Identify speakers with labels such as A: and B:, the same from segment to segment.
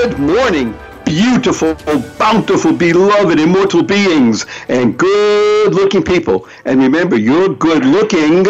A: Good morning, beautiful, bountiful, beloved, immortal beings, and good looking people. And remember, you're good looking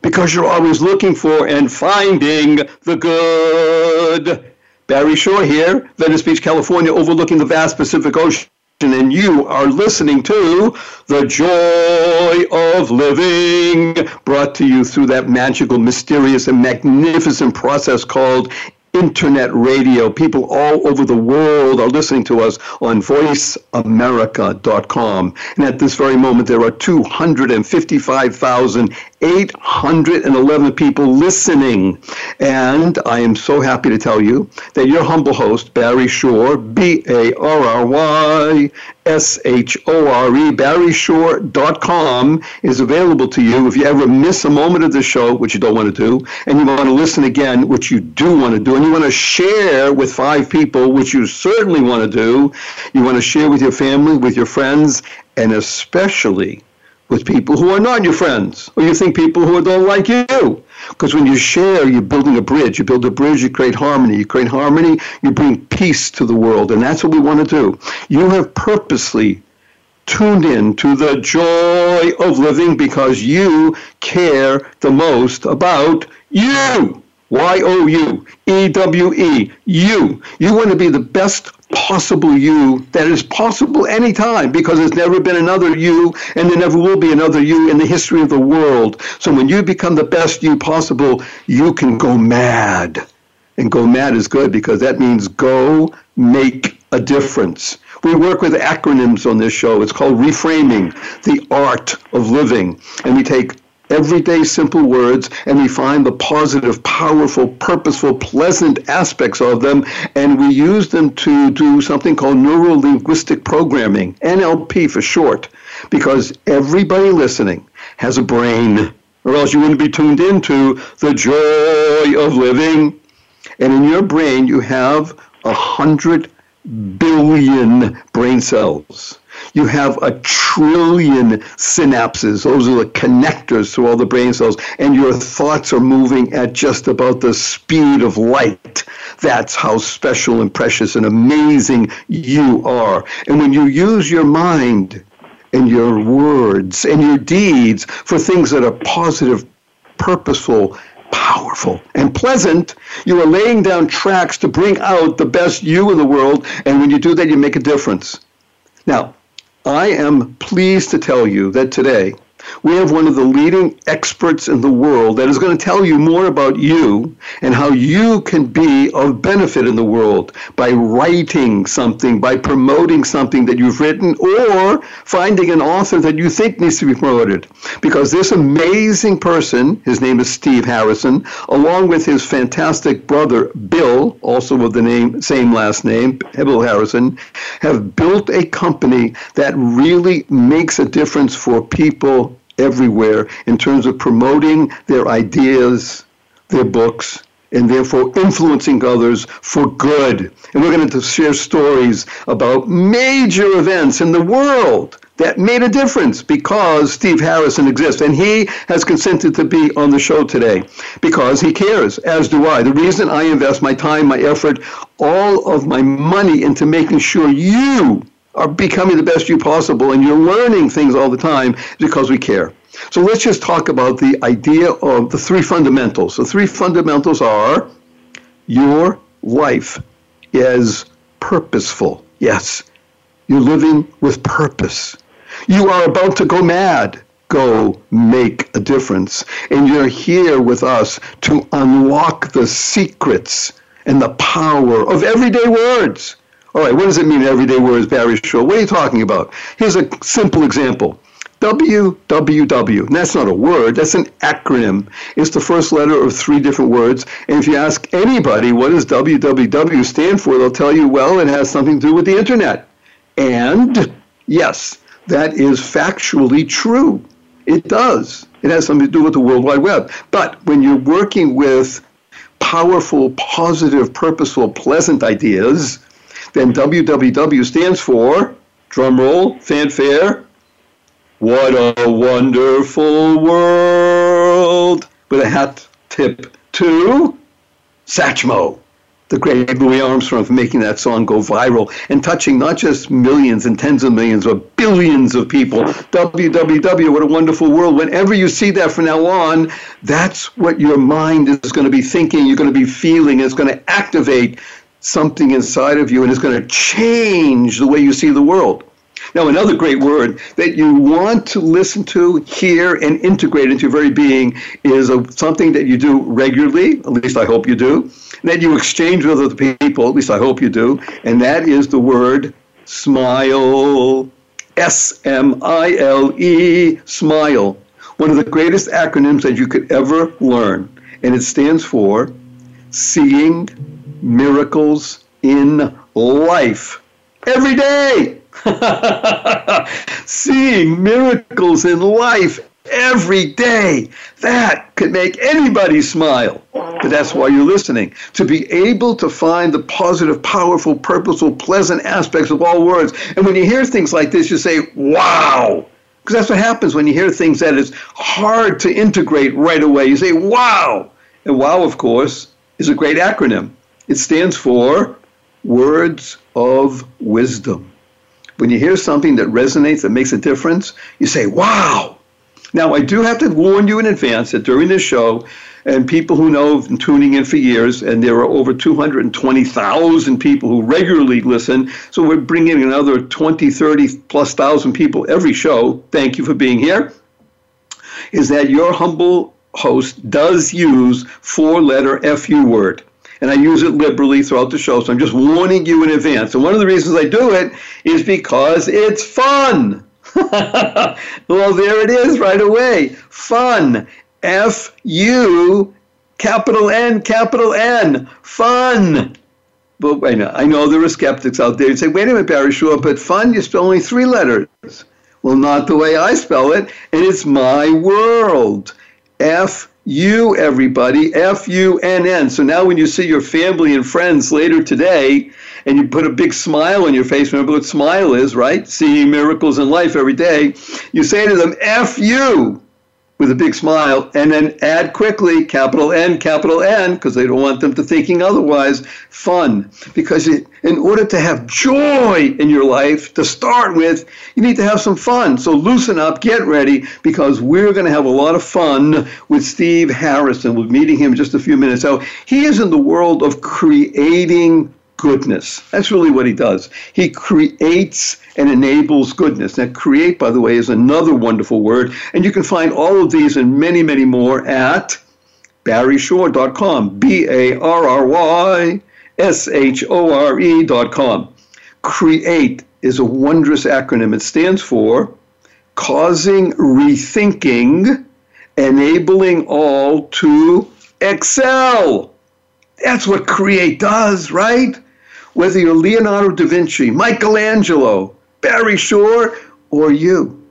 A: because you're always looking for and finding the good. Barry Shore here, Venice Beach, California, overlooking the vast Pacific Ocean. And you are listening to The Joy of Living, brought to you through that magical, mysterious, and magnificent process called internet radio. People all over the world are listening to us on voiceamerica.com. And at this very moment, there are 255,000 811 people listening. And I am so happy to tell you that your humble host, Barry Shore, B A R R Y S H O R E, barryshore.com, is available to you if you ever miss a moment of the show, which you don't want to do, and you want to listen again, which you do want to do, and you want to share with five people, which you certainly want to do. You want to share with your family, with your friends, and especially with people who are not your friends, or you think people who don't like you. Because when you share, you're building a bridge. You build a bridge, you create harmony. You create harmony, you bring peace to the world. And that's what we want to do. You have purposely tuned in to the joy of living because you care the most about you. Y O U E W E. You. You want to be the best possible you that is possible anytime because there's never been another you and there never will be another you in the history of the world. So when you become the best you possible, you can go mad. And go mad is good because that means go make a difference. We work with acronyms on this show. It's called Reframing the Art of Living. And we take everyday simple words and we find the positive, powerful, purposeful, pleasant aspects of them and we use them to do something called neuro linguistic programming, NLP for short, because everybody listening has a brain or else you wouldn't be tuned into the joy of living. And in your brain you have a hundred billion brain cells you have a trillion synapses. Those are the connectors to all the brain cells. And your thoughts are moving at just about the speed of light. That's how special and precious and amazing you are. And when you use your mind and your words and your deeds for things that are positive, purposeful, powerful and pleasant. You are laying down tracks to bring out the best you in the world, and when you do that, you make a difference. Now, I am pleased to tell you that today we have one of the leading experts in the world that is going to tell you more about you and how you can be of benefit in the world by writing something, by promoting something that you've written, or finding an author that you think needs to be promoted. Because this amazing person, his name is Steve Harrison, along with his fantastic brother Bill, also with the name same last name, Bill Harrison, have built a company that really makes a difference for people everywhere in terms of promoting their ideas, their books, and therefore influencing others for good. And we're going to share stories about major events in the world that made a difference because Steve Harrison exists. And he has consented to be on the show today because he cares, as do I. The reason I invest my time, my effort, all of my money into making sure you are becoming the best you possible, and you're learning things all the time because we care. So let's just talk about the idea of the three fundamentals. The three fundamentals are your life is purposeful. Yes, you're living with purpose. You are about to go mad. Go make a difference. And you're here with us to unlock the secrets and the power of everyday words all right, what does it mean everyday words Barry Shore? What are you talking about? Here's a simple example. WWW. That's not a word, that's an acronym. It's the first letter of three different words. And if you ask anybody what does WWW stand for, they'll tell you, well, it has something to do with the internet. And yes, that is factually true. It does. It has something to do with the World Wide Web. But when you're working with powerful, positive, purposeful, pleasant ideas, then WWW stands for, drumroll, fanfare, what a wonderful world, with a hat tip to Satchmo the great Louis Armstrong for making that song go viral and touching not just millions and tens of millions, but billions of people. WWW, what a wonderful world. Whenever you see that from now on, that's what your mind is going to be thinking, you're going to be feeling, it's going to activate something inside of you and it's going to change the way you see the world. Now, another great word that you want to listen to, hear, and integrate into your very being is a, something that you do regularly, at least I hope you do, that you exchange with other people, at least I hope you do, and that is the word smile. S M I L E, smile. One of the greatest acronyms that you could ever learn, and it stands for seeing miracles in life every day. Seeing miracles in life every day. That could make anybody smile. But that's why you're listening. To be able to find the positive, powerful, purposeful, pleasant aspects of all words. And when you hear things like this, you say, wow. Because that's what happens when you hear things that is hard to integrate right away. You say, wow. And wow, of course, is a great acronym. It stands for Words of Wisdom. When you hear something that resonates, that makes a difference, you say, Wow! Now, I do have to warn you in advance that during this show, and people who know have been tuning in for years, and there are over 220,000 people who regularly listen. So we're bringing another 20, 30 plus thousand people every show. Thank you for being here. Is that your humble host does use four letter FU word and I use it liberally throughout the show. So I'm just warning you in advance. And one of the reasons I do it is because it's fun. well, there it is right away. Fun. F U capital N, capital N. Fun. But I know, I know there are skeptics out there who say, wait a minute, Barry, Shore, but fun, you spell only three letters. Well, not the way I spell it, and it's my world. F you, everybody, F U N N. So now when you see your family and friends later today and you put a big smile on your face, remember what smile is, right? Seeing miracles in life every day, you say to them, F you with a big smile, and then add quickly, capital N, capital N, because they don't want them to thinking otherwise, fun. Because in order to have joy in your life to start with, you need to have some fun. So loosen up, get ready, because we're going to have a lot of fun with Steve Harrison. We'll be meeting him in just a few minutes. So he is in the world of creating goodness. That's really what he does. He creates and enables goodness. Now, create, by the way, is another wonderful word. And you can find all of these and many, many more at barryshore.com. B A R R Y S H O R E.com. Create is a wondrous acronym. It stands for causing rethinking, enabling all to excel. That's what create does, right? whether you're Leonardo da Vinci, Michelangelo, Barry Shore, or you.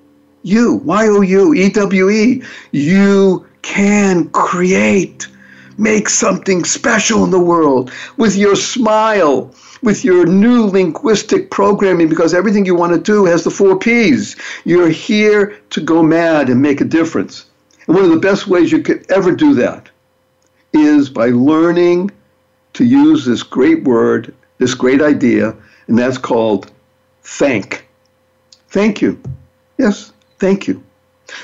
A: You, Y O U, E W E. You can create, make something special in the world with your smile, with your neuro linguistic programming, because everything you want to do has the four P's. You're here to go mad and make a difference. And one of the best ways you could ever do that is by learning to use this great word this great idea, and that's called thank. Thank you. Yes, thank you.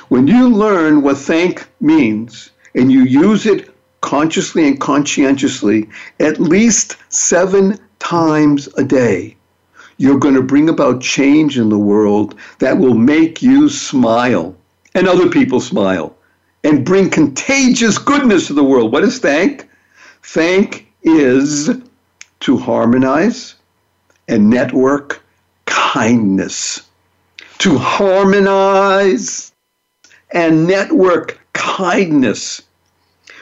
A: When you learn what thank means and you use it consciously and conscientiously at least seven times a day, you're going to bring about change in the world that will make you smile and other people smile and bring contagious goodness to the world. What is thank? Thank is to harmonize and network kindness. To harmonize and network kindness.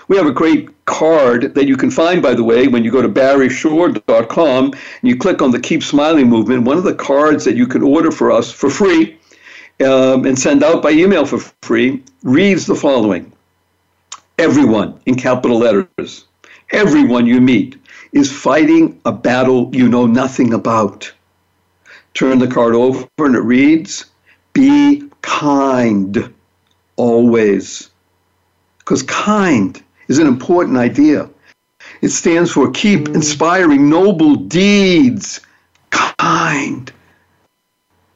A: We have a great card that you can find, by the way, when you go to barryshore.com and you click on the Keep Smiling movement. One of the cards that you can order for us for free um, and send out by email for free reads the following Everyone in capital letters, everyone you meet is fighting a battle you know nothing about. Turn the card over and it reads Be kind always. Because kind is an important idea. It stands for keep mm. inspiring noble deeds. Kind.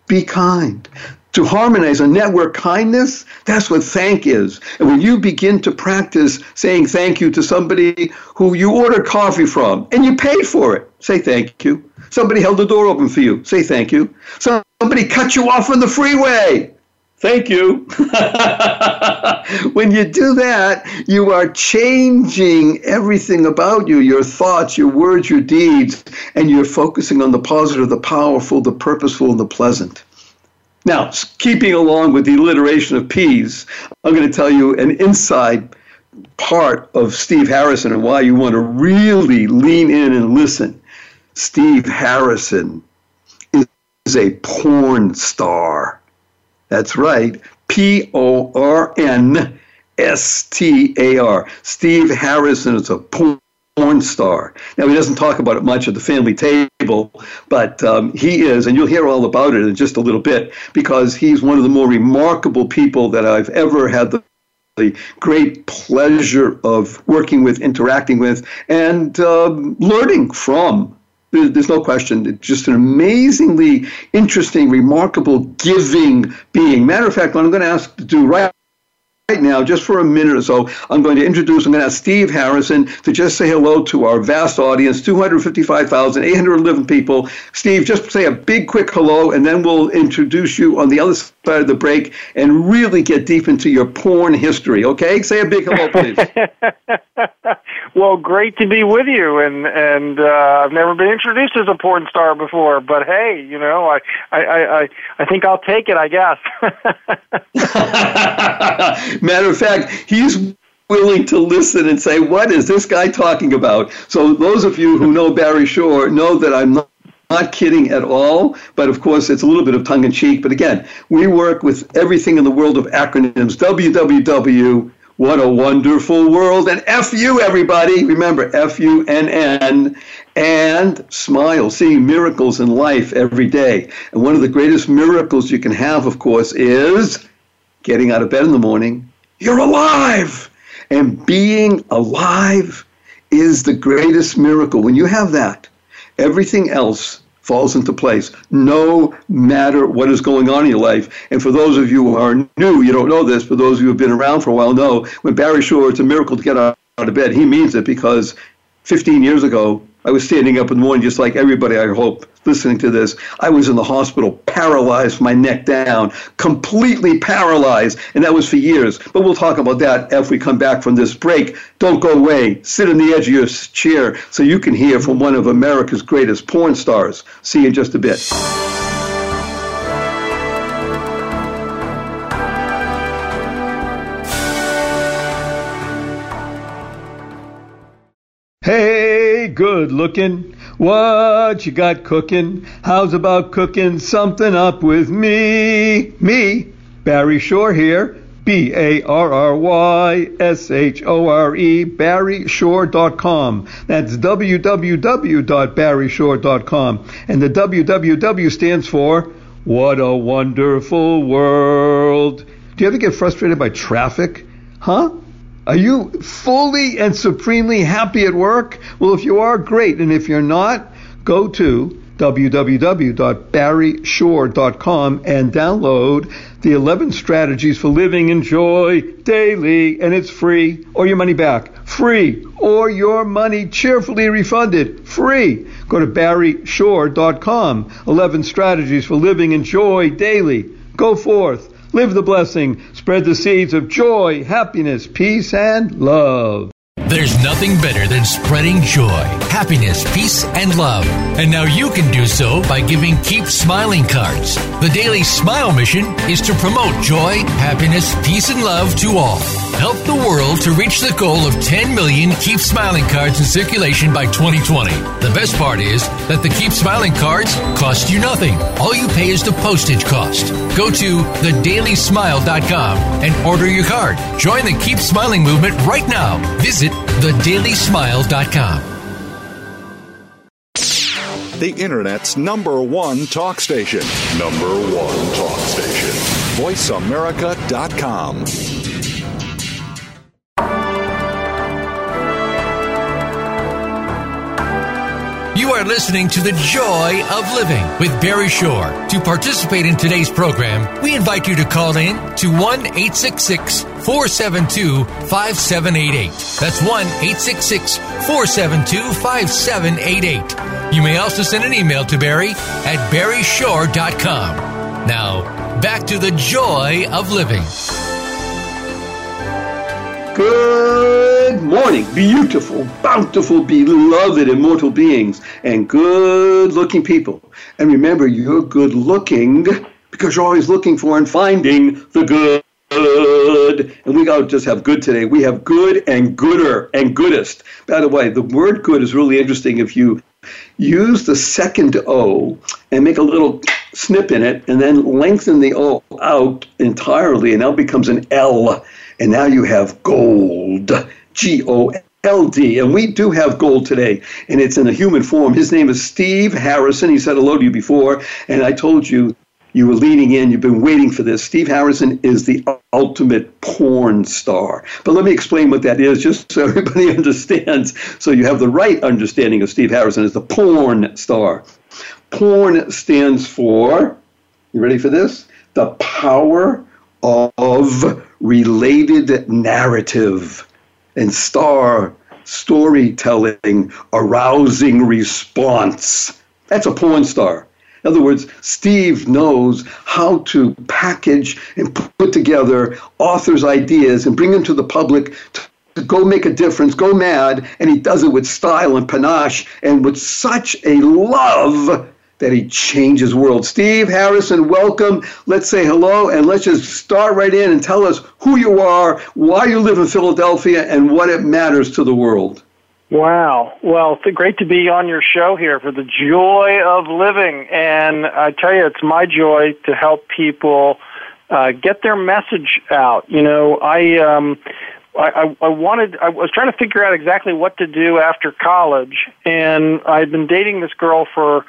A: Be kind to harmonize and network kindness, that's what thank is. And when you begin to practice saying thank you to somebody who you ordered coffee from and you paid for it, say thank you. Somebody held the door open for you, say thank you. Somebody cut you off on the freeway, Thank you. when you do that, you are changing everything about you your thoughts, your words, your deeds, and you're focusing on the positive, the powerful, the purposeful, and the pleasant. Now, keeping along with the alliteration of P's, I'm going to tell you an inside part of Steve Harrison and why you want to really lean in and listen. Steve Harrison is a porn star. That's right. P O R N S T A R. Steve Harrison is a porn star. Now, he doesn't talk about it much at the family table table, but um, he is, and you'll hear all about it in just a little bit, because he's one of the more remarkable people that I've ever had the the great pleasure of working with, interacting with, and um, learning from. There's, there's no question. It's just an amazingly interesting, remarkable, giving being. Matter of fact, what I'm going to ask to do right right now, just for a minute or so, I'm going to introduce, I'm going to ask Steve Harrison to just say hello to our vast audience, 255,811 people. Steve, just say a big, quick hello, and then we'll introduce you on the other side of the break and really get deep into your porn history, okay? Say a big hello, please.
B: well, great to be with you, and, and uh, I've never been introduced as a porn star before, but hey, you know, I, I, I, I think I'll take it, I guess.
A: Matter of fact, he's willing to listen and say, What is this guy talking about? So, those of you who know Barry Shore know that I'm not not kidding at all, but of course it's a little bit of tongue in cheek. But again, we work with everything in the world of acronyms. WWW, what a wonderful oh world. And FU, everybody. Remember, FUNN. And smile, seeing miracles in life every day. And one of the greatest miracles you can have, of course, is getting out of bed in the morning, you're alive. And being alive is the greatest miracle. When you have that, everything else falls into place, no matter what is going on in your life. And for those of you who are new, you don't know this. For those of you who have been around for a while, know when Barry Shore, it's a miracle to get out of bed. He means it because 15 years ago, I was standing up in the morning, just like everybody, I hope, listening to this. I was in the hospital, paralyzed, my neck down, completely paralyzed, and that was for years. But we'll talk about that after we come back from this break. Don't go away. Sit on the edge of your chair so you can hear from one of America's greatest porn stars. See you in just a bit. good looking? What you got cooking? How's about cooking something up with me? Me, Barry Shore here. B A R R Y S H O R E, barryshore.com. That's www.barryshore.com. And the www stands for What a Wonderful World. Do you ever get frustrated by traffic? Huh? Are you fully and supremely happy at work? Well, if you are, great. And if you're not, go to www.barryshore.com and download the 11 strategies for living in joy daily. And it's free or your money back. Free or your money cheerfully refunded. Free. Go to barryshore.com. 11 strategies for living in joy daily. Go forth Live the blessing. Spread the seeds of joy, happiness, peace, and love.
C: There's nothing better than spreading joy, happiness, peace, and love. And now you can do so by giving Keep Smiling cards. The Daily Smile mission is to promote joy, happiness, peace, and love to all. Help the world to reach the goal of 10 million Keep Smiling cards in circulation by 2020. The best part is that the Keep Smiling cards cost you nothing. All you pay is the postage cost. Go to thedailysmile.com and order your card. Join the Keep Smiling movement right now. Visit visit thedailysmile.com. The Internet's number one talk station. Number one talk station. VoiceAmerica.com. You are listening to The Joy of Living with Barry Shore. To participate in today's program, we invite you to call in to 1 866 472 5788. That's 1 866 472 5788. You may also send an email to Barry at barryshore.com. Now, back to the joy of living.
A: Good morning, beautiful, bountiful, beloved, immortal beings, and good looking people. And remember, you're good looking because you're always looking for and finding the good good, and we don't just have good today. We have good and gooder and goodest. By the way, the word good is really interesting if you use the second O and make a little snip in it, and then lengthen the O out entirely, and now becomes an L. And now you have gold, G O L D, LD, and we do have gold today, and it's in a human form. His name is Steve Harrison. He said hello to you before, and I told you you were leaning in. You've been waiting for this. Steve Harrison is the ultimate porn star. But let me explain what that is, just so everybody understands. So you have the right understanding of Steve Harrison as the porn star. Porn stands for, you ready for this? The power of related narrative and star storytelling arousing response. That's a porn star. In other words, Steve knows how to package and put together authors' ideas and bring them to the public to, to go make a difference, go mad, and he does it with style and panache and with such a love that he changes world. Steve Harrison, welcome. Let's say hello and let's just start right in and tell us who you are, why you live in Philadelphia, and what it matters to the world.
B: Wow. Well, great to be on your show here for the joy of living. And I tell you, it's my joy to help people uh, get their message out. You know, I, um, I, I wanted, I was trying to figure out exactly what to do after college. And I'd been dating this girl for,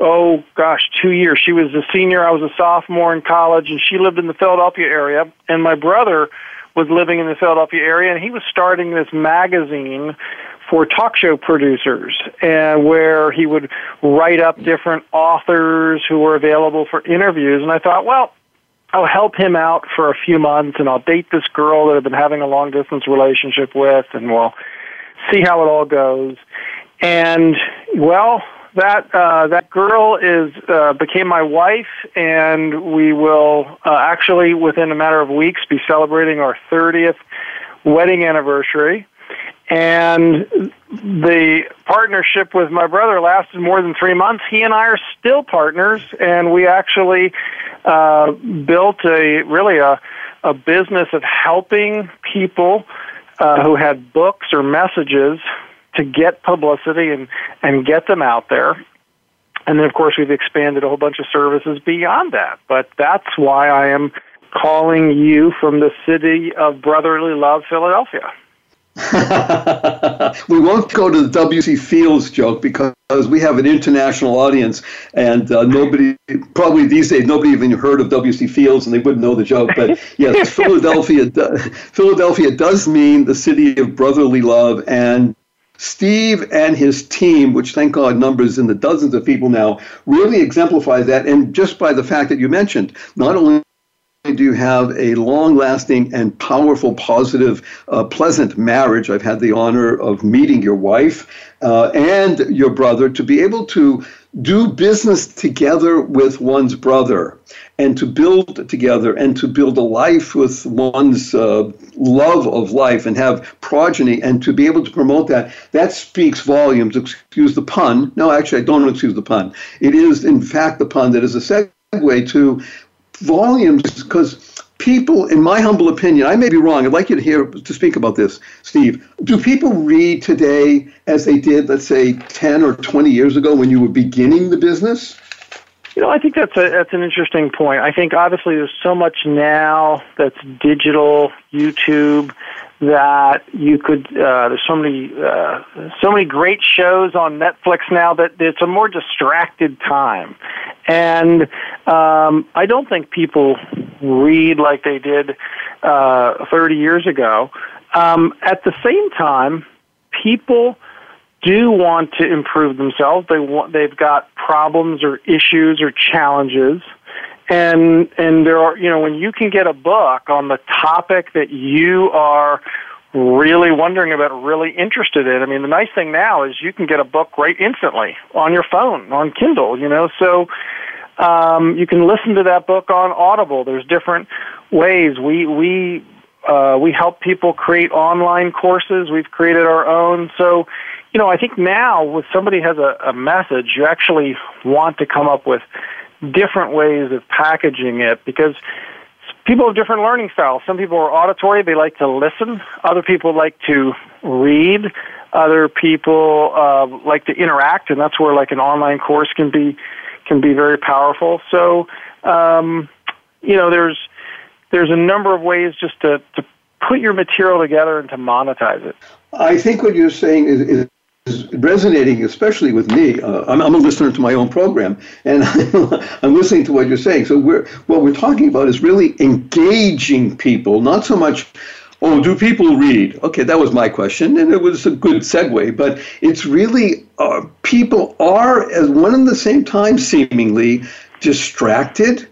B: oh gosh, two years. She was a senior, I was a sophomore in college, and she lived in the Philadelphia area. And my brother was living in the Philadelphia area, and he was starting this magazine for talk show producers, and where he would write up different authors who were available for interviews. And I thought, well, I'll help him out for a few months, and I'll date this girl that I've been having a long distance relationship with, and we'll see how it all goes. And well, that uh, that girl is uh, became my wife, and we will uh, actually within a matter of weeks be celebrating our thirtieth wedding anniversary. And the partnership with my brother lasted more than three months. He and I are still partners, and we actually uh, built a really a, a business of helping people uh, who had books or messages to get publicity and, and get them out there. And then, of course, we've expanded a whole bunch of services beyond that. But that's why I am calling you from the city of brotherly love, Philadelphia.
A: we won't go to the W.C. Fields joke because we have an international audience, and uh, nobody, probably these days, nobody even heard of W.C. Fields, and they wouldn't know the joke. But yes, Philadelphia, Philadelphia does mean the city of brotherly love, and Steve and his team, which thank God numbers in the dozens of people now, really exemplify that. And just by the fact that you mentioned, not only do have a long lasting and powerful, positive, uh, pleasant marriage. I've had the honor of meeting your wife uh, and your brother to be able to do business together with one's brother and to build together and to build a life with one's uh, love of life and have progeny and to be able to promote that that speaks volumes excuse the pun no actually i don't excuse the pun it is in fact the pun that is a segue to volumes because people, in my humble opinion, I may be wrong. I'd like you to hear to speak about this, Steve. Do people read today as they did, let's say, ten or twenty years ago when you were beginning the business?
B: You know, I think that's a that's an interesting point. I think obviously there's so much now that's digital, YouTube, that you could. Uh, there's so many uh, so many great shows on Netflix now that it's a more distracted time, and um, I don't think people read like they did uh, 30 years ago. Um, at the same time, people do want to improve themselves. They want, they've got problems or issues or challenges. And, and there are, you know, when you can get a book on the topic that you are really wondering about, really interested in. I mean, the nice thing now is you can get a book right instantly on your phone, on Kindle, you know, so, um, you can listen to that book on Audible. There's different ways. We, we, uh, we help people create online courses. We've created our own. So you know, I think now when somebody has a, a message, you actually want to come up with different ways of packaging it because people have different learning styles. Some people are auditory; they like to listen. Other people like to read. Other people uh, like to interact, and that's where like an online course can be can be very powerful. So, um, you know, there's there's a number of ways just to, to put your material together and to monetize it.
A: I think what you're saying is, is is resonating especially with me. Uh, I'm, I'm, a listener to my own program, and I'm listening to what you're saying. So we're, what we're talking about is really engaging people, not so much. Oh, do people read? Okay, that was my question, and it was a good segue. But it's really uh, people are at one and the same time seemingly distracted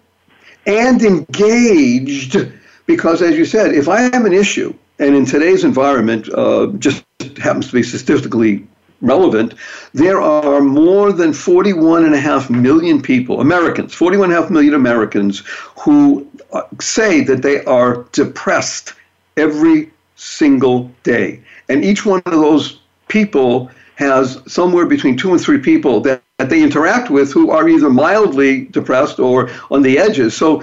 A: and engaged because, as you said, if I have an issue, and in today's environment, uh, just happens to be statistically relevant, there are more than 41.5 million people, Americans, 41.5 million Americans, who uh, say that they are depressed every single day. And each one of those people has somewhere between two and three people that that they interact with who are either mildly depressed or on the edges. So,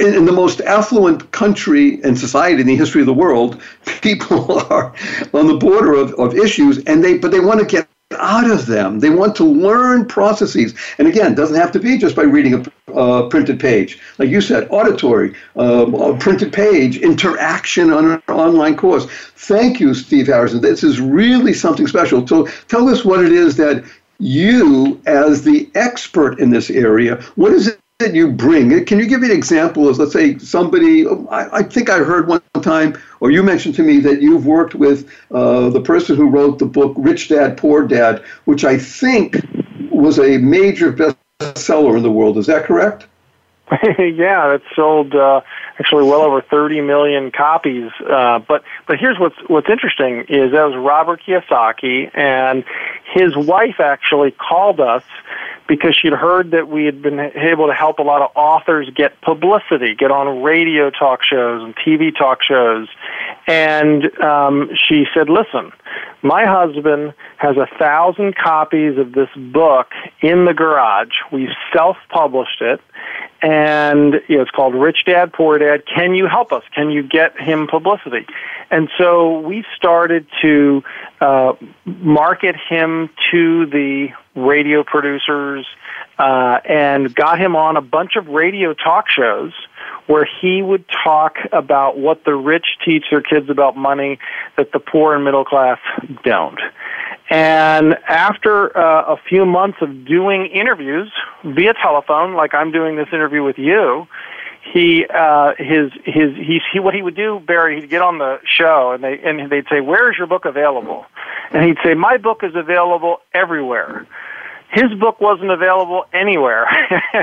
A: in, in, the most affluent country and society in the history of the world, people are on the border of, of issues, and they but they want to get out of them. They want to learn processes, and again, doesn't have to be just by reading a uh, printed page, like you said, auditory, um, a printed page, interaction on an online course. Thank you, Steve Harrison. This is really something special. So, tell us what it is that you, as the expert in this area, what is it that you bring? Can you give me an example of, let's say, somebody? I, I think I heard one time, or you mentioned to me that you've worked with uh, the person who wrote the book Rich Dad Poor Dad, which I think was a major bestseller in the world. Is that correct?
B: yeah, it sold uh, actually well over 30 million copies. Uh, but but here's what's what's interesting is that was Robert Kiyosaki, and his wife actually called us because she'd heard that we had been able to help a lot of authors get publicity, get on radio talk shows and TV talk shows. And um, she said, Listen, my husband has a thousand copies of this book in the garage. We self published it. And you know, it's called Rich Dad, Poor Dad. Can you help us? Can you get him publicity? And so we started to uh, market him to the radio producers, uh, and got him on a bunch of radio talk shows where he would talk about what the rich teach their kids about money that the poor and middle class don't. And after uh, a few months of doing interviews via telephone, like I'm doing this interview with you, he uh his his he, he what he would do barry he'd get on the show and they and they'd say where is your book available and he'd say my book is available everywhere his book wasn't available anywhere.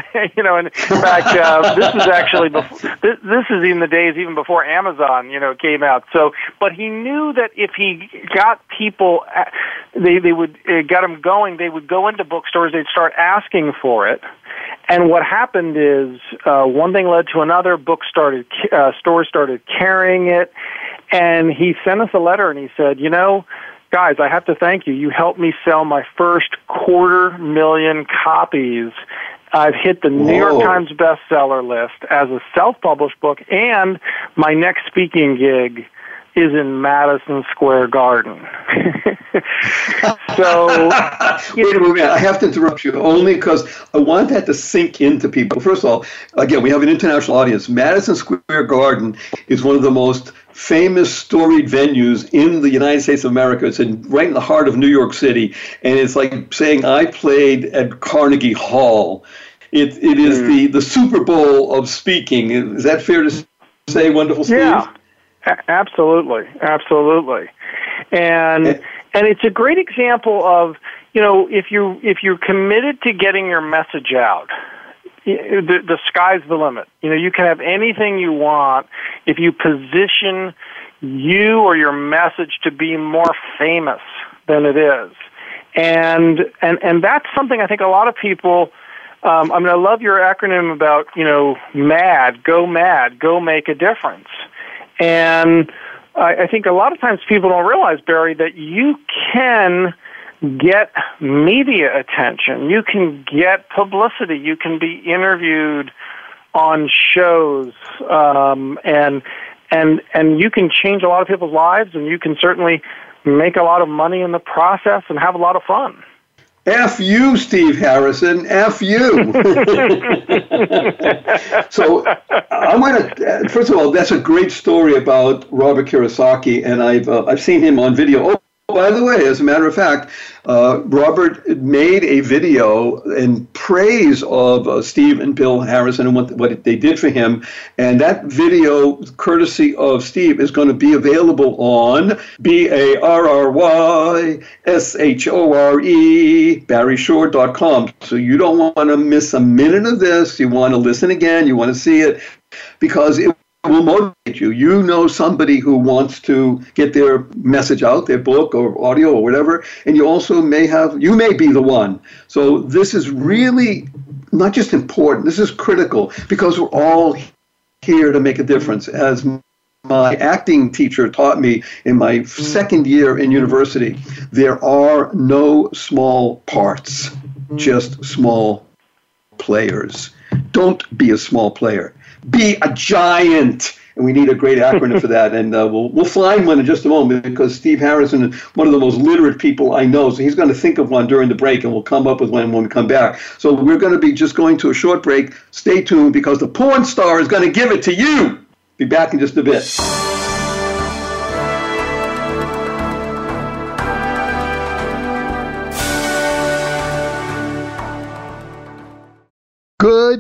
B: you know, and in fact, uh, this is actually before, this, this is in the days even before Amazon, you know, came out. So, but he knew that if he got people, uh, they they would uh, got them going. They would go into bookstores. They'd start asking for it. And what happened is uh, one thing led to another. Books started, uh, stores started carrying it, and he sent us a letter and he said, you know guys, I have to thank you. You helped me sell my first quarter million copies. I've hit the Whoa. New York Times bestseller list as a self-published book, and my next speaking gig is in Madison Square Garden.
A: so, wait a minute, I have to interrupt you only because I want that to sink into people. First of all, again, we have an international audience. Madison Square Garden is one of the most famous storied venues in the United States of America. It's in, right in the heart of New York City, and it's like saying I played at Carnegie Hall. It it is hmm. the the Super Bowl of speaking. Is that fair to say? Wonderful, Steve?
B: Yeah, absolutely, absolutely, and yeah. and it's a great example of you know if you if you're committed to getting your message out the, the sky's the limit. You know, you can have anything you want if you position you or your message to be more famous than it is. And, and, and that's something I think a lot of people, um, I mean, I love your acronym about, you know, MAD, go mad, go make a difference. And I, I think a lot of times people don't realize, Barry, that you can, get media attention. You can get publicity. You can be interviewed on shows, um, and and and you can change a lot of people's lives, and you can certainly make a lot of money in the process and have a lot of fun.
A: F you, Steve Harrison. F you. so I want to. First of all, that's a great story about Robert Kiyosaki, and I've uh, I've seen him on video oh, by the way, as a matter of fact, uh, Robert made a video in praise of uh, Steve and Bill Harrison and what, what they did for him. And that video, courtesy of Steve, is going to be available on B A R R Y S H O R E, barryshore.com. So you don't want to miss a minute of this. You want to listen again, you want to see it because it will motivate you. You know somebody who wants to get their message out, their book or audio or whatever, and you also may have, you may be the one. So this is really not just important, this is critical because we're all here to make a difference. As my acting teacher taught me in my second year in university, there are no small parts, just small players. Don't be a small player be a giant. And we need a great acronym for that. And uh, we'll, we'll find one in just a moment because Steve Harrison is one of the most literate people I know. So he's going to think of one during the break and we'll come up with one when we come back. So we're going to be just going to a short break. Stay tuned because the porn star is going to give it to you. Be back in just a bit.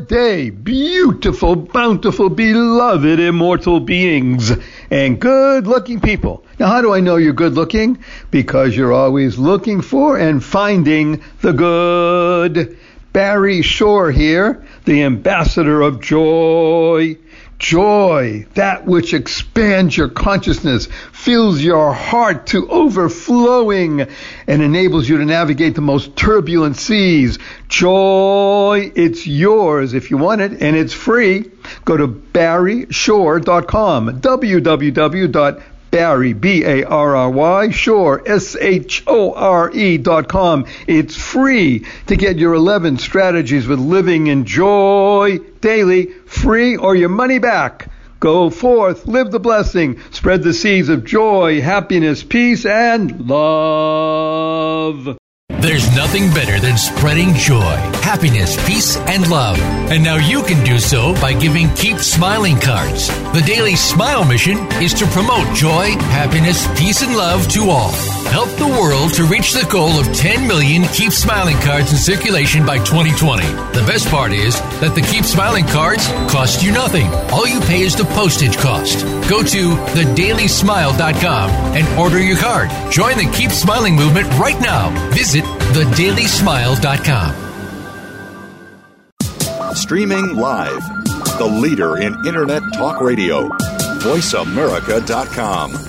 A: day, beautiful, bountiful, beloved, immortal beings and good looking people. Now, how do I know you're good looking? Because you're always looking for and finding the good. Barry Shore here, the ambassador of joy joy, that which expands your consciousness, fills your heart to overflowing, and enables you to navigate the most turbulent seas. Joy, it's yours if you want it, and it's free. Go to barryshore.com, www. Barry, B-A-R-R-Y, Shore, S-H-O-R-E dot com. It's free to get your 11 strategies with living in joy daily free or your money back. Go forth, live the blessing, spread the seeds of joy, happiness, peace, and love.
C: There's nothing better than spreading joy, happiness, peace, and love. And now you can do so by giving Keep Smiling cards. The Daily Smile mission is to promote joy, happiness, peace, and love to all. Help the world to reach the goal of 10 million Keep Smiling cards in circulation by 2020. The best part is that the Keep Smiling cards cost you nothing. All you pay is the postage cost. Go to thedailysmile.com and order your card. Join the Keep Smiling movement right now. Visit thedailysmile.com. Streaming live, the leader in Internet Talk Radio, voiceamerica.com.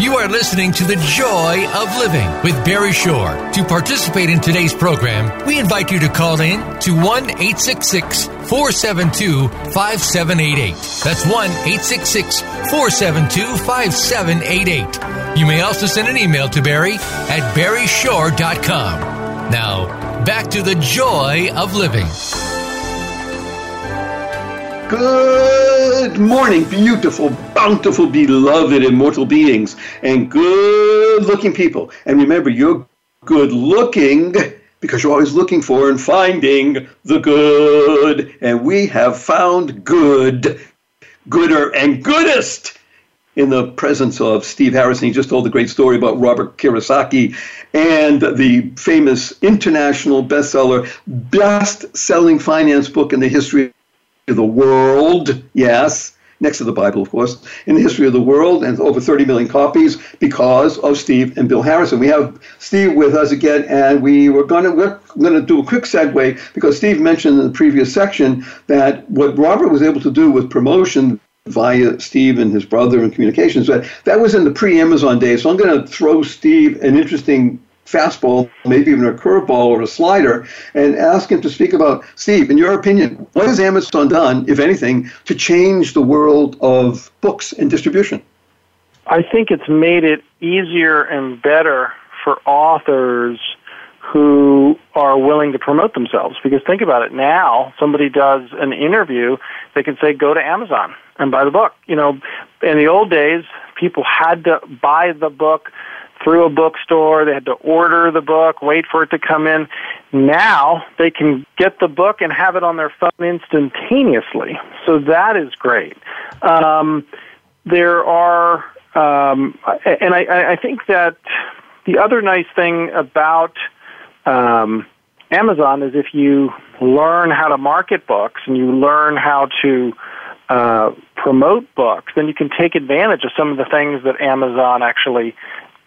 C: You are listening to The Joy of Living with Barry Shore. To participate in today's program, we invite you to call in to 1 866 472 5788. That's 1 866 472 5788. You may also send an email to Barry at barryshore.com. Now, back to the joy of living.
A: Good morning, beautiful, bountiful, beloved, immortal beings, and good looking people. And remember, you're good looking because you're always looking for and finding the good. And we have found good, gooder, and goodest in the presence of Steve Harrison. He just told the great story about Robert Kiyosaki and the famous international bestseller, best selling finance book in the history of the world. Yes next to the Bible, of course, in the history of the world, and over 30 million copies because of Steve and Bill Harrison. We have Steve with us again, and we were going to we're going to do a quick segue because Steve mentioned in the previous section that what Robert was able to do with promotion via Steve and his brother in communications. But that was in the pre Amazon days. So I'm going to throw Steve an interesting fastball, maybe even a curveball or a slider, and ask him to speak about Steve, in your opinion, what has Amazon done, if anything, to change the world of books and distribution?
B: I think it's made it easier and better for authors who are willing to promote themselves. Because think about it now, somebody does an interview, they can say, go to Amazon and buy the book. You know, in the old days, people had to buy the book through a bookstore. They had to order the book, wait for it to come in. Now they can get the book and have it on their phone instantaneously. So that is great. Um, there are, um, and I, I think that the other nice thing about um, Amazon is if you learn how to market books and you learn how to uh, promote books, then you can take advantage of some of the things that Amazon actually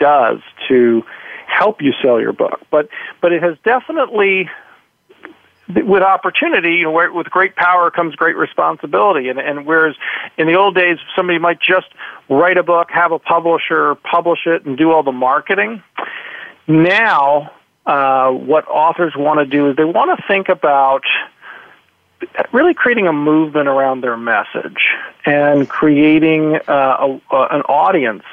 B: does to help you sell your book. But but it has definitely with opportunity, you know, with great power comes great responsibility. And, and whereas in the old days, somebody might just write a book, have a publisher publish it, and do all the marketing. Now, uh, what authors want to do is they want to think about really creating a movement around their message and creating uh, a, a, an audience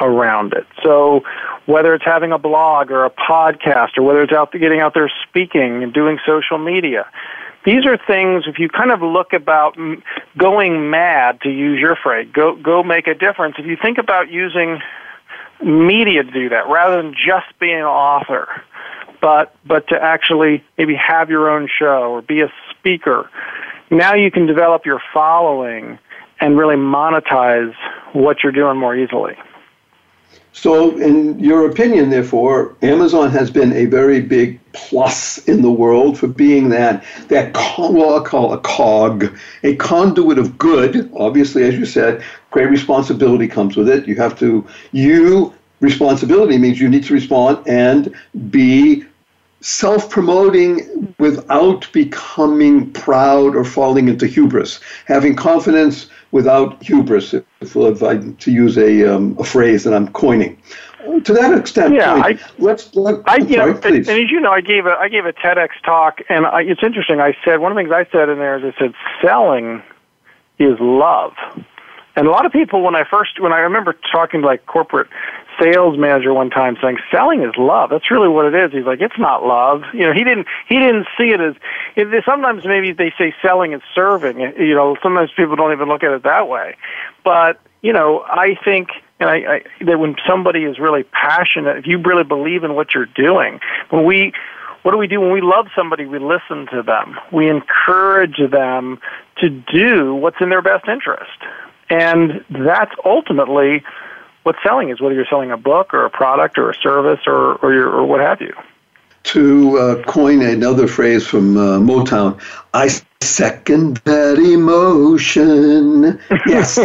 B: around it. So whether it's having a blog or a podcast or whether it's out getting out there speaking and doing social media, these are things if you kind of look about going mad to use your phrase, go go make a difference. If you think about using media to do that rather than just being an author, but but to actually maybe have your own show or be a speaker. Now you can develop your following and really monetize what you're doing more easily.
A: So, in your opinion, therefore, Amazon has been a very big plus in the world for being that that what I call a cog, a conduit of good. Obviously, as you said, great responsibility comes with it. You have to you responsibility means you need to respond and be self promoting without becoming proud or falling into hubris, having confidence without hubris, if, if I, to use a, um, a phrase that I'm coining. Uh, to that extent, yeah, I, let's. Let, I, sorry,
B: know,
A: and, and,
B: as you know, I gave a I gave a TEDx talk, and I, it's interesting. I said one of the things I said in there is I said selling is love, and a lot of people when I first when I remember talking to like corporate sales manager one time saying, "Selling is love." That's really what it is. He's like, "It's not love." You know, he didn't he didn't see it as. It, sometimes maybe they say selling is serving. You know, sometimes people don't even look at it that way. But you know, I think and I, I, that when somebody is really passionate, if you really believe in what you're doing, when we what do we do when we love somebody? We listen to them. We encourage them to do what's in their best interest. And that's ultimately what selling is, whether you're selling a book or a product or a service or, or, your, or what have you.
A: To uh, coin another phrase from uh, Motown, I second that emotion. Yes,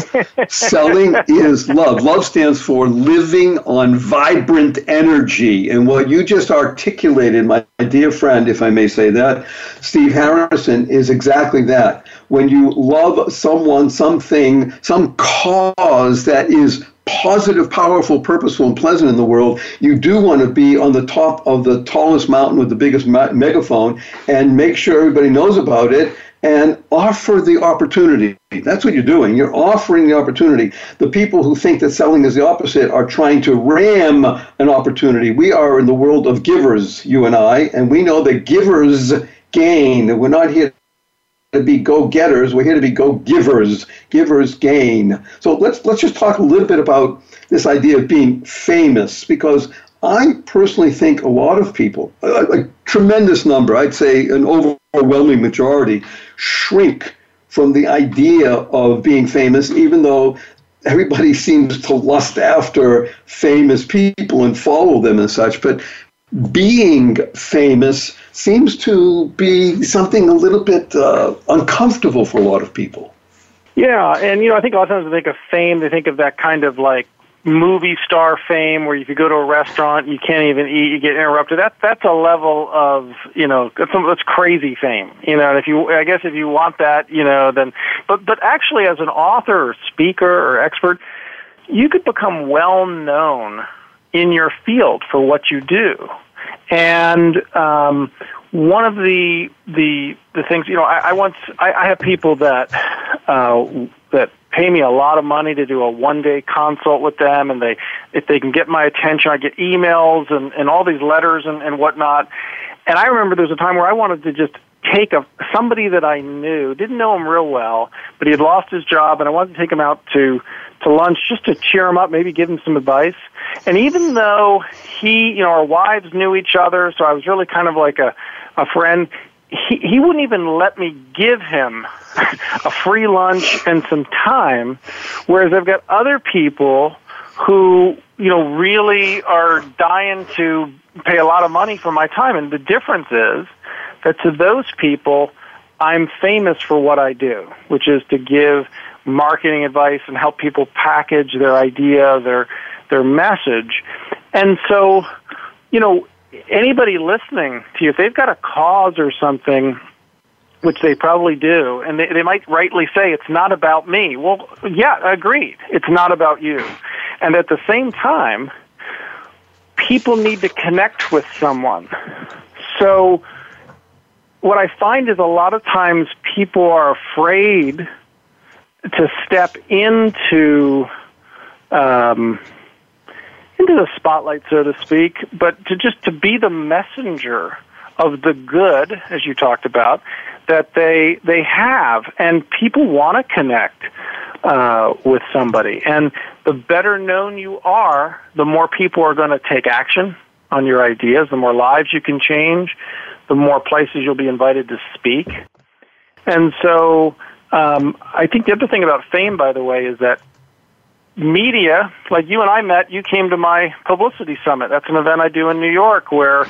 A: selling is love. Love stands for living on vibrant energy. And what you just articulated, my dear friend, if I may say that, Steve Harrison, is exactly that. When you love someone, something, some cause that is positive, powerful, purposeful, and pleasant in the world, you do want to be on the top of the tallest mountain with the biggest ma- megaphone and make sure everybody knows about it and offer the opportunity. That's what you're doing. You're offering the opportunity. The people who think that selling is the opposite are trying to ram an opportunity. We are in the world of givers, you and I, and we know that givers gain, that we're not here to be go-getters. We're here to be go-givers. Givers gain. So let's let's just talk a little bit about this idea of being famous, because I personally think a lot of people, a, a tremendous number, I'd say an overwhelming majority, shrink from the idea of being famous, even though everybody seems to lust after famous people and follow them and such. But being famous seems to be something a little bit uh, uncomfortable for a lot of people.
B: Yeah, and you know, I think a lot of times they think of fame, they think of that kind of like movie star fame where if you go to a restaurant you can't even eat you get interrupted that that's a level of you know that's that's crazy fame you know and if you i guess if you want that you know then but but actually as an author or speaker or expert you could become well known in your field for what you do and um, one of the the the things you know, I, I once I, I have people that uh, that pay me a lot of money to do a one day consult with them and they if they can get my attention i get emails and and all these letters and and whatnot and i remember there was a time where i wanted to just take a somebody that i knew didn't know him real well but he had lost his job and i wanted to take him out to to lunch just to cheer him up, maybe give him some advice. And even though he, you know, our wives knew each other, so I was really kind of like a, a friend, he, he wouldn't even let me give him a free lunch and some time, whereas I've got other people who, you know, really are dying to pay a lot of money for my time. And the difference is that to those people, I'm famous for what I do, which is to give marketing advice and help people package their idea, their their message. And so, you know, anybody listening to you, if they've got a cause or something, which they probably do, and they, they might rightly say it's not about me. Well, yeah, agreed. It's not about you. And at the same time, people need to connect with someone. So what I find is a lot of times people are afraid to step into um, into the spotlight, so to speak, but to just to be the messenger of the good, as you talked about, that they they have, and people want to connect uh, with somebody. And the better known you are, the more people are going to take action on your ideas. The more lives you can change, the more places you'll be invited to speak. And so um, I think the other thing about fame, by the way, is that media, like you and I met, you came to my publicity summit. That's an event I do in New York where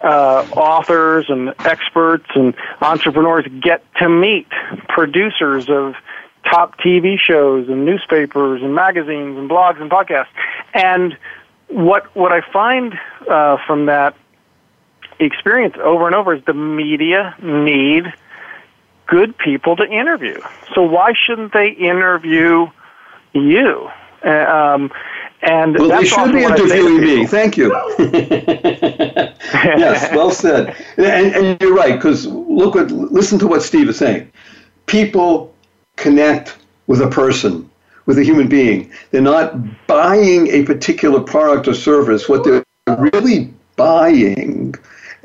B: uh, authors and experts and entrepreneurs get to meet producers of top TV shows and newspapers and magazines and blogs and podcasts. And what what I find uh, from that experience over and over is the media need good people to interview. So why shouldn't they interview you? Uh, um, and well, they should be interviewing me.
A: Thank you. yes, well said. And, and you're right because look what listen to what Steve is saying. People connect with a person, with a human being. They're not buying a particular product or service. What they're really buying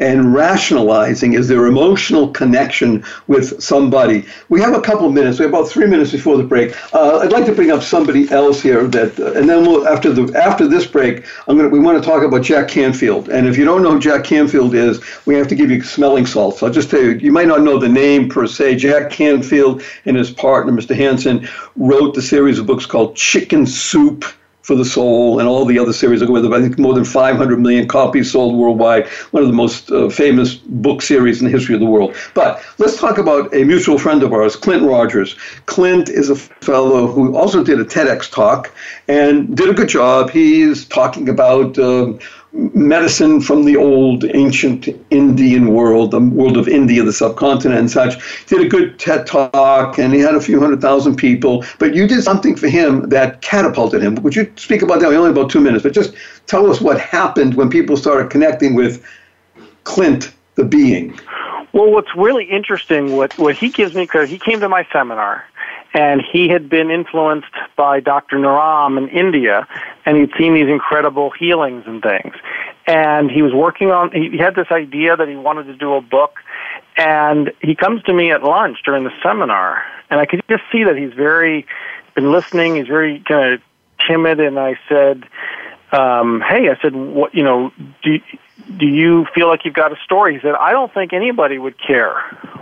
A: and rationalizing is their emotional connection with somebody. We have a couple of minutes. We have about three minutes before the break. Uh, I'd like to bring up somebody else here that, uh, and then we'll, after the after this break, I'm gonna we want to talk about Jack Canfield. And if you don't know who Jack Canfield is, we have to give you smelling salts. I'll just tell you, you might not know the name per se. Jack Canfield and his partner, Mr. Hansen, wrote the series of books called Chicken Soup for the Soul and all the other series that go with I think more than 500 million copies sold worldwide, one of the most uh, famous book series in the history of the world. But let's talk about a mutual friend of ours, Clint Rogers. Clint is a fellow who also did a TEDx talk and did a good job. He's talking about. Um, medicine from the old ancient Indian world, the world of India, the subcontinent, and such. Did a good TED talk, and he had a few hundred thousand people. But you did something for him that catapulted him. Would you speak about that? We only about two minutes, but just tell us what happened when people started connecting with Clint the being.
B: Well, what's really interesting, what what he gives me credit, he came to my seminar and he had been influenced by Dr. Naram in India, and he'd seen these incredible healings and things. And he was working on, he had this idea that he wanted to do a book, and he comes to me at lunch during the seminar, and I could just see that he's very, been listening, he's very kind of timid, and I said, um, hey, I said, what, you know, do, do you feel like you've got a story? He said, I don't think anybody would care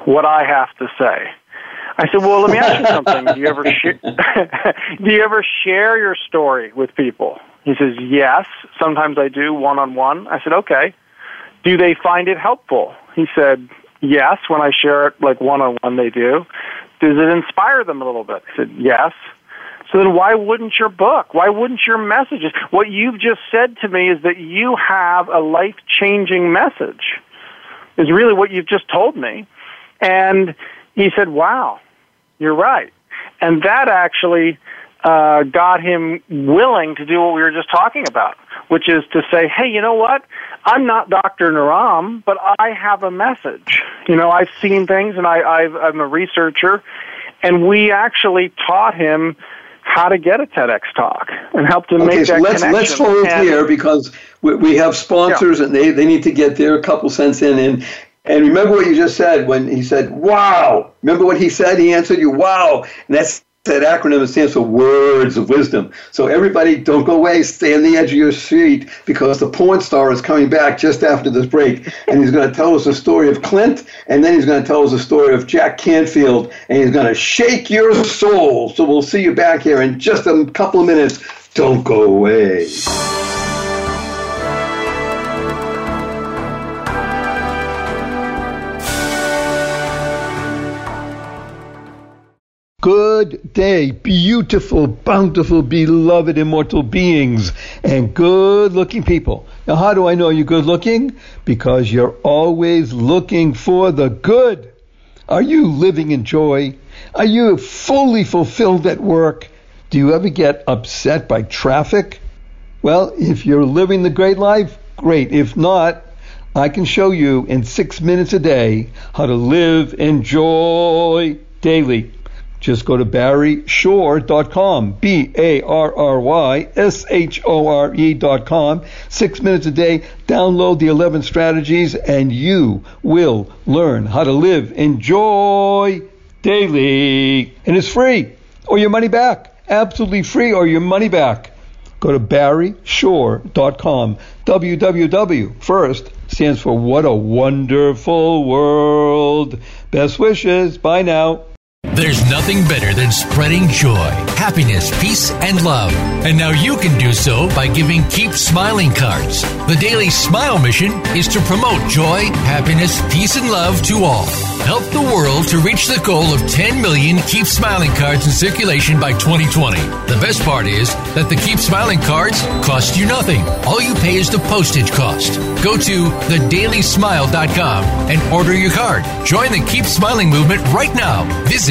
B: what I have to say. I said, "Well, let me ask you something. Do you ever do you ever share your story with people?" He says, "Yes, sometimes I do, one on one." I said, "Okay. Do they find it helpful?" He said, "Yes, when I share it like one on one, they do." Does it inspire them a little bit? I said, "Yes." So then why wouldn't your book? Why wouldn't your messages? What you've just said to me is that you have a life-changing message. Is really what you've just told me. And he said, "Wow, you're right. And that actually uh, got him willing to do what we were just talking about, which is to say, hey, you know what? I'm not Dr. Naram, but I have a message. You know, I've seen things and I, I've, I'm a researcher. And we actually taught him how to get a TEDx talk and help him okay, make so that
A: let's,
B: connection.
A: Let's hold here because we, we have sponsors yeah. and they, they need to get their couple cents in. And and remember what you just said when he said, wow. Remember what he said? He answered you, wow. And that's that acronym stands for words of wisdom. So everybody, don't go away. Stay on the edge of your seat because the porn star is coming back just after this break, and he's going to tell us a story of Clint, and then he's going to tell us a story of Jack Canfield, and he's going to shake your soul. So we'll see you back here in just a couple of minutes. Don't go away. Good day, beautiful, bountiful, beloved, immortal beings, and good looking people. Now, how do I know you're good looking? Because you're always looking for the good. Are you living in joy? Are you fully fulfilled at work? Do you ever get upset by traffic? Well, if you're living the great life, great. If not, I can show you in six minutes a day how to live in joy daily. Just go to barryshore.com, B A R R Y S H O R E.com. Six minutes a day, download the 11 strategies, and you will learn how to live, enjoy daily. And it's free, or your money back. Absolutely free, or your money back. Go to barryshore.com. www. First stands for What a Wonderful World. Best wishes. Bye now.
C: There's nothing better than spreading joy, happiness, peace, and love. And now you can do so by giving Keep Smiling cards. The Daily Smile mission is to promote joy, happiness, peace, and love to all. Help the world to reach the goal of 10 million Keep Smiling cards in circulation by 2020. The best part is that the Keep Smiling cards cost you nothing. All you pay is the postage cost. Go to thedailysmile.com and order your card. Join the Keep Smiling movement right now. Visit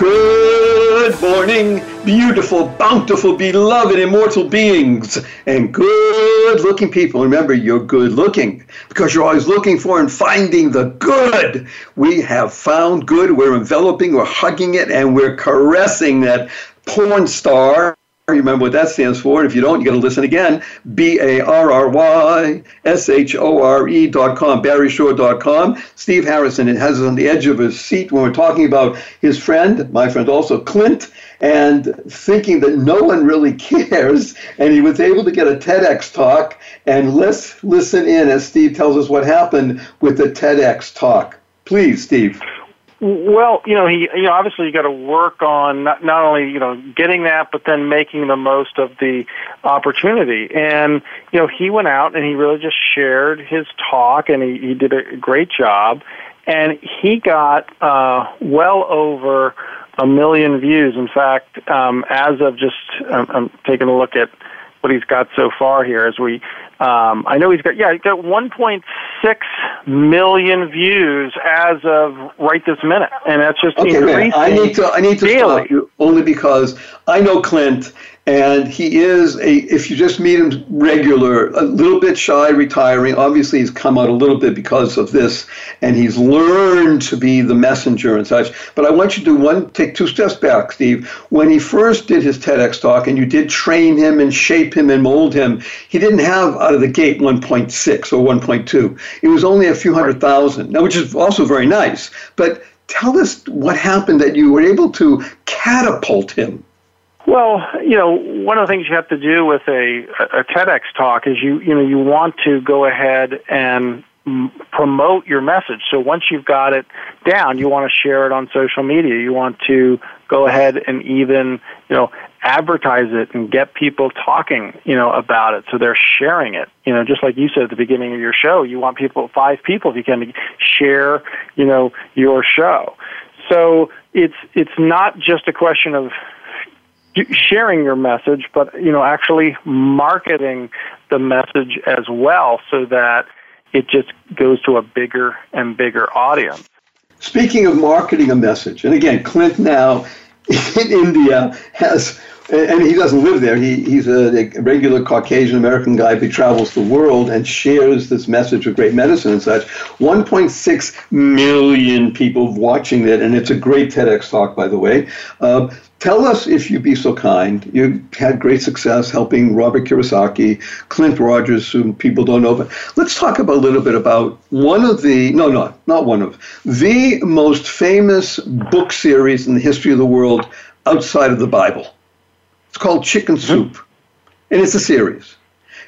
A: Good morning, beautiful, bountiful, beloved, immortal beings, and good looking people. Remember, you're good looking because you're always looking for and finding the good. We have found good, we're enveloping, we're hugging it, and we're caressing that porn star you remember what that stands for. And if you don't, you got to listen again. B A R R Y S H O R E dot com, dot com. Steve Harrison, it has us on the edge of his seat when we're talking about his friend, my friend also, Clint, and thinking that no one really cares. And he was able to get a TEDx talk. And let's listen in as Steve tells us what happened with the TEDx talk. Please, Steve.
B: Well, you know, he, you know, obviously you got to work on not, not only, you know, getting that, but then making the most of the opportunity. And, you know, he went out and he really just shared his talk and he, he did a great job. And he got, uh, well over a million views. In fact, um, as of just, I'm, um, I'm um, taking a look at what he's got so far here as we um, I know he's got yeah, he's got 1.6 million views as of right this minute, and that's just okay, increasing. Man, I need to I need to
A: daily. stop you only because I know Clint, and he is a if you just meet him regular, a little bit shy, retiring. Obviously, he's come out a little bit because of this, and he's learned to be the messenger and such. But I want you to one take two steps back, Steve. When he first did his TEDx talk, and you did train him and shape him and mold him, he didn't have out of the gate 1.6 or 1.2. It was only a few hundred thousand, which is also very nice. But tell us what happened that you were able to catapult him.
B: Well, you know, one of the things you have to do with a, a TEDx talk is you, you know, you want to go ahead and promote your message. So once you've got it down, you want to share it on social media. You want to go ahead and even, you know, advertise it and get people talking, you know, about it. So they're sharing it. You know, just like you said at the beginning of your show, you want people, five people, if you can, share, you know, your show. So it's it's not just a question of sharing your message, but you know, actually marketing the message as well, so that it just goes to a bigger and bigger audience.
A: Speaking of marketing a message, and again, Clint now in India has, and he doesn't live there. He, he's a, a regular Caucasian American guy, who travels the world and shares this message of great medicine and such. 1.6 million people watching it, and it's a great TEDx talk, by the way. Uh, Tell us, if you be so kind, you had great success helping Robert Kiyosaki, Clint Rogers, whom people don't know. But let's talk a little bit about one of the, no, not, not one of, the most famous book series in the history of the world outside of the Bible. It's called Chicken hmm. Soup, and it's a series.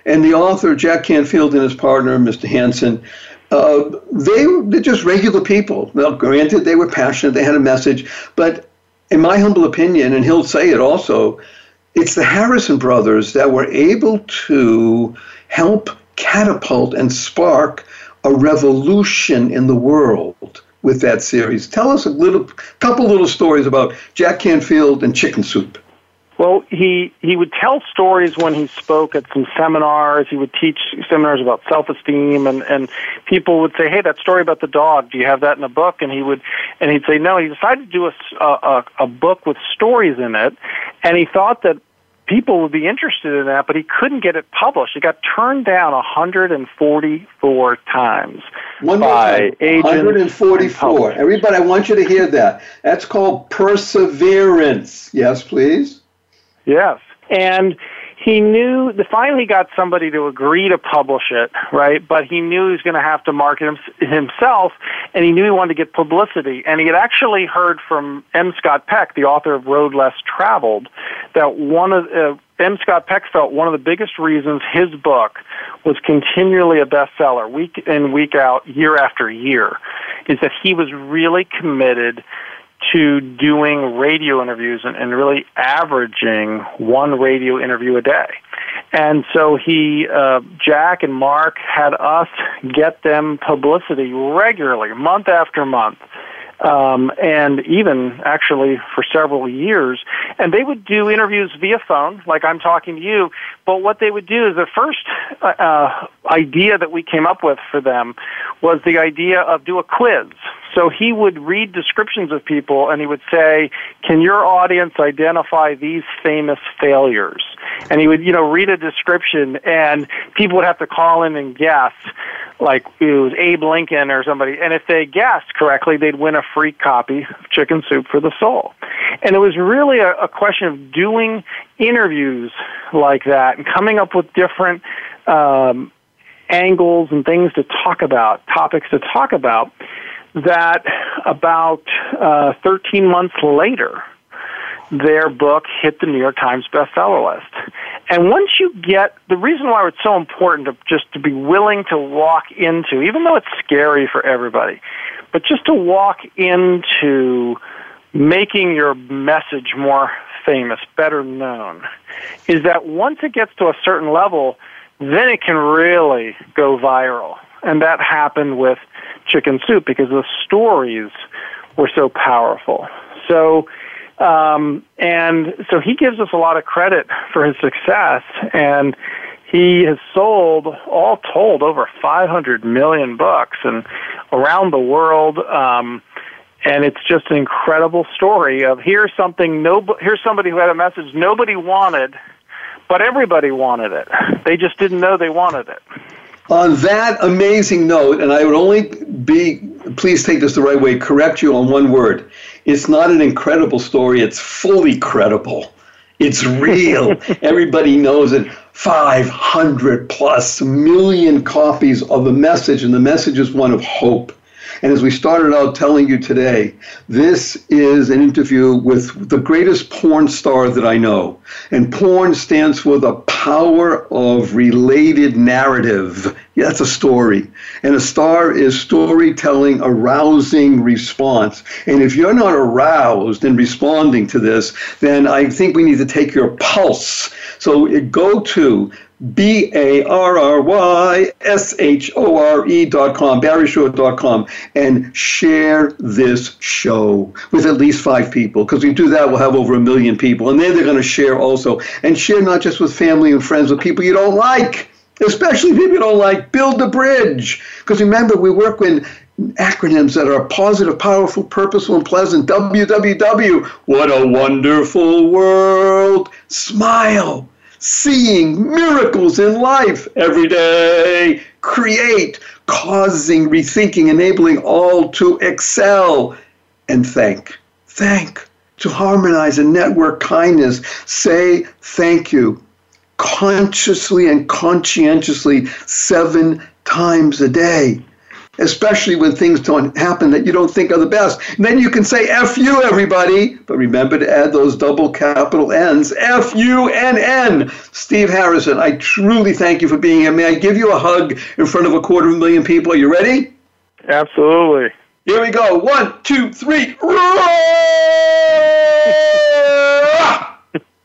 A: And the author, Jack Canfield, and his partner, Mr. Hansen, uh, they, they're just regular people. Now, granted, they were passionate, they had a message, but in my humble opinion, and he'll say it also, it's the Harrison brothers that were able to help catapult and spark a revolution in the world with that series. Tell us a little, couple little stories about Jack Canfield and Chicken Soup.
B: Well, he he would tell stories when he spoke at some seminars. He would teach seminars about self-esteem, and and people would say, "Hey, that story about the dog. Do you have that in a book?" And he would, and he'd say, "No." He decided to do a a, a book with stories in it, and he thought that people would be interested in that, but he couldn't get it published. It got turned down 144 times One by agents. 144.
A: Everybody, I want you to hear that. That's called perseverance. Yes, please.
B: Yes. And he knew the finally got somebody to agree to publish it, right? But he knew he was going to have to market him, himself, and he knew he wanted to get publicity. And he had actually heard from M. Scott Peck, the author of Road Less Traveled, that one of uh, M. Scott Peck felt one of the biggest reasons his book was continually a bestseller, week in, week out, year after year, is that he was really committed to doing radio interviews and, and really averaging one radio interview a day. And so he, uh, Jack and Mark had us get them publicity regularly, month after month. Um, and even actually for several years. And they would do interviews via phone, like I'm talking to you. But what they would do is the first uh, uh idea that we came up with for them was the idea of do a quiz so he would read descriptions of people and he would say, can your audience identify these famous failures? And he would, you know, read a description and people would have to call in and guess, like it was Abe Lincoln or somebody. And if they guessed correctly, they'd win a free copy of Chicken Soup for the Soul. And it was really a, a question of doing interviews like that and coming up with different, um, angles and things to talk about, topics to talk about that about uh, 13 months later, their book hit the New York Times bestseller list. And once you get the reason why it's so important to just to be willing to walk into, even though it's scary for everybody, but just to walk into making your message more famous, better known, is that once it gets to a certain level, then it can really go viral. And that happened with Chicken Soup because the stories were so powerful. So, um, and so he gives us a lot of credit for his success. And he has sold, all told, over 500 million books and around the world. Um, and it's just an incredible story of here's something no here's somebody who had a message nobody wanted but everybody wanted it they just didn't know they wanted it
A: on that amazing note, and I would only be, please take this the right way, correct you on one word. It's not an incredible story, it's fully credible. It's real. Everybody knows it. 500 plus million copies of the message, and the message is one of hope. And as we started out telling you today, this is an interview with the greatest porn star that I know. And porn stands for the power of related narrative. Yeah, that's a story. And a star is storytelling, arousing response. And if you're not aroused and responding to this, then I think we need to take your pulse. So go to B A R R Y S H O R E dot com, dot com, and share this show with at least five people. Because we do that, we'll have over a million people. And then they're going to share also. And share not just with family and friends, but people you don't like, especially people you don't like. Build the bridge. Because remember, we work with acronyms that are positive, powerful, purposeful, and pleasant. WWW. What a wonderful world. Smile seeing miracles in life every day, create, causing, rethinking, enabling all to excel, and thank. Thank. To harmonize and network kindness, say thank you consciously and conscientiously seven times a day especially when things don't happen that you don't think are the best. And then you can say F you, everybody. But remember to add those double capital N's F U N N. Steve Harrison, I truly thank you for being here. May I give you a hug in front of a quarter of a million people? Are you ready?
B: Absolutely.
A: Here we go. One, two, three.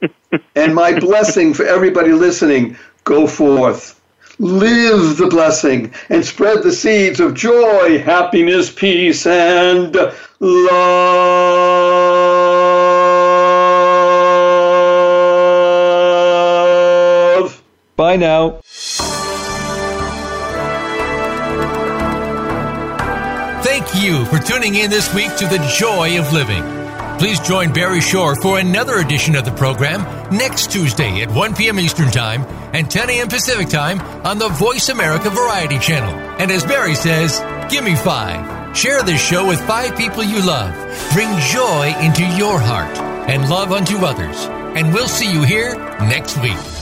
A: and my blessing for everybody listening go forth live the blessing and spread the seeds of joy, happiness, peace, and love. Bye now.
C: Thank you for tuning in this week to The Joy of Living. Please join Barry Shore for another edition of the program next Tuesday at 1 p.m. Eastern Time and 10 a.m. Pacific Time on the Voice America Variety Channel. And as Barry says, give me five. Share this show with five people you love. Bring joy into your heart and love unto others. And we'll see you here next week.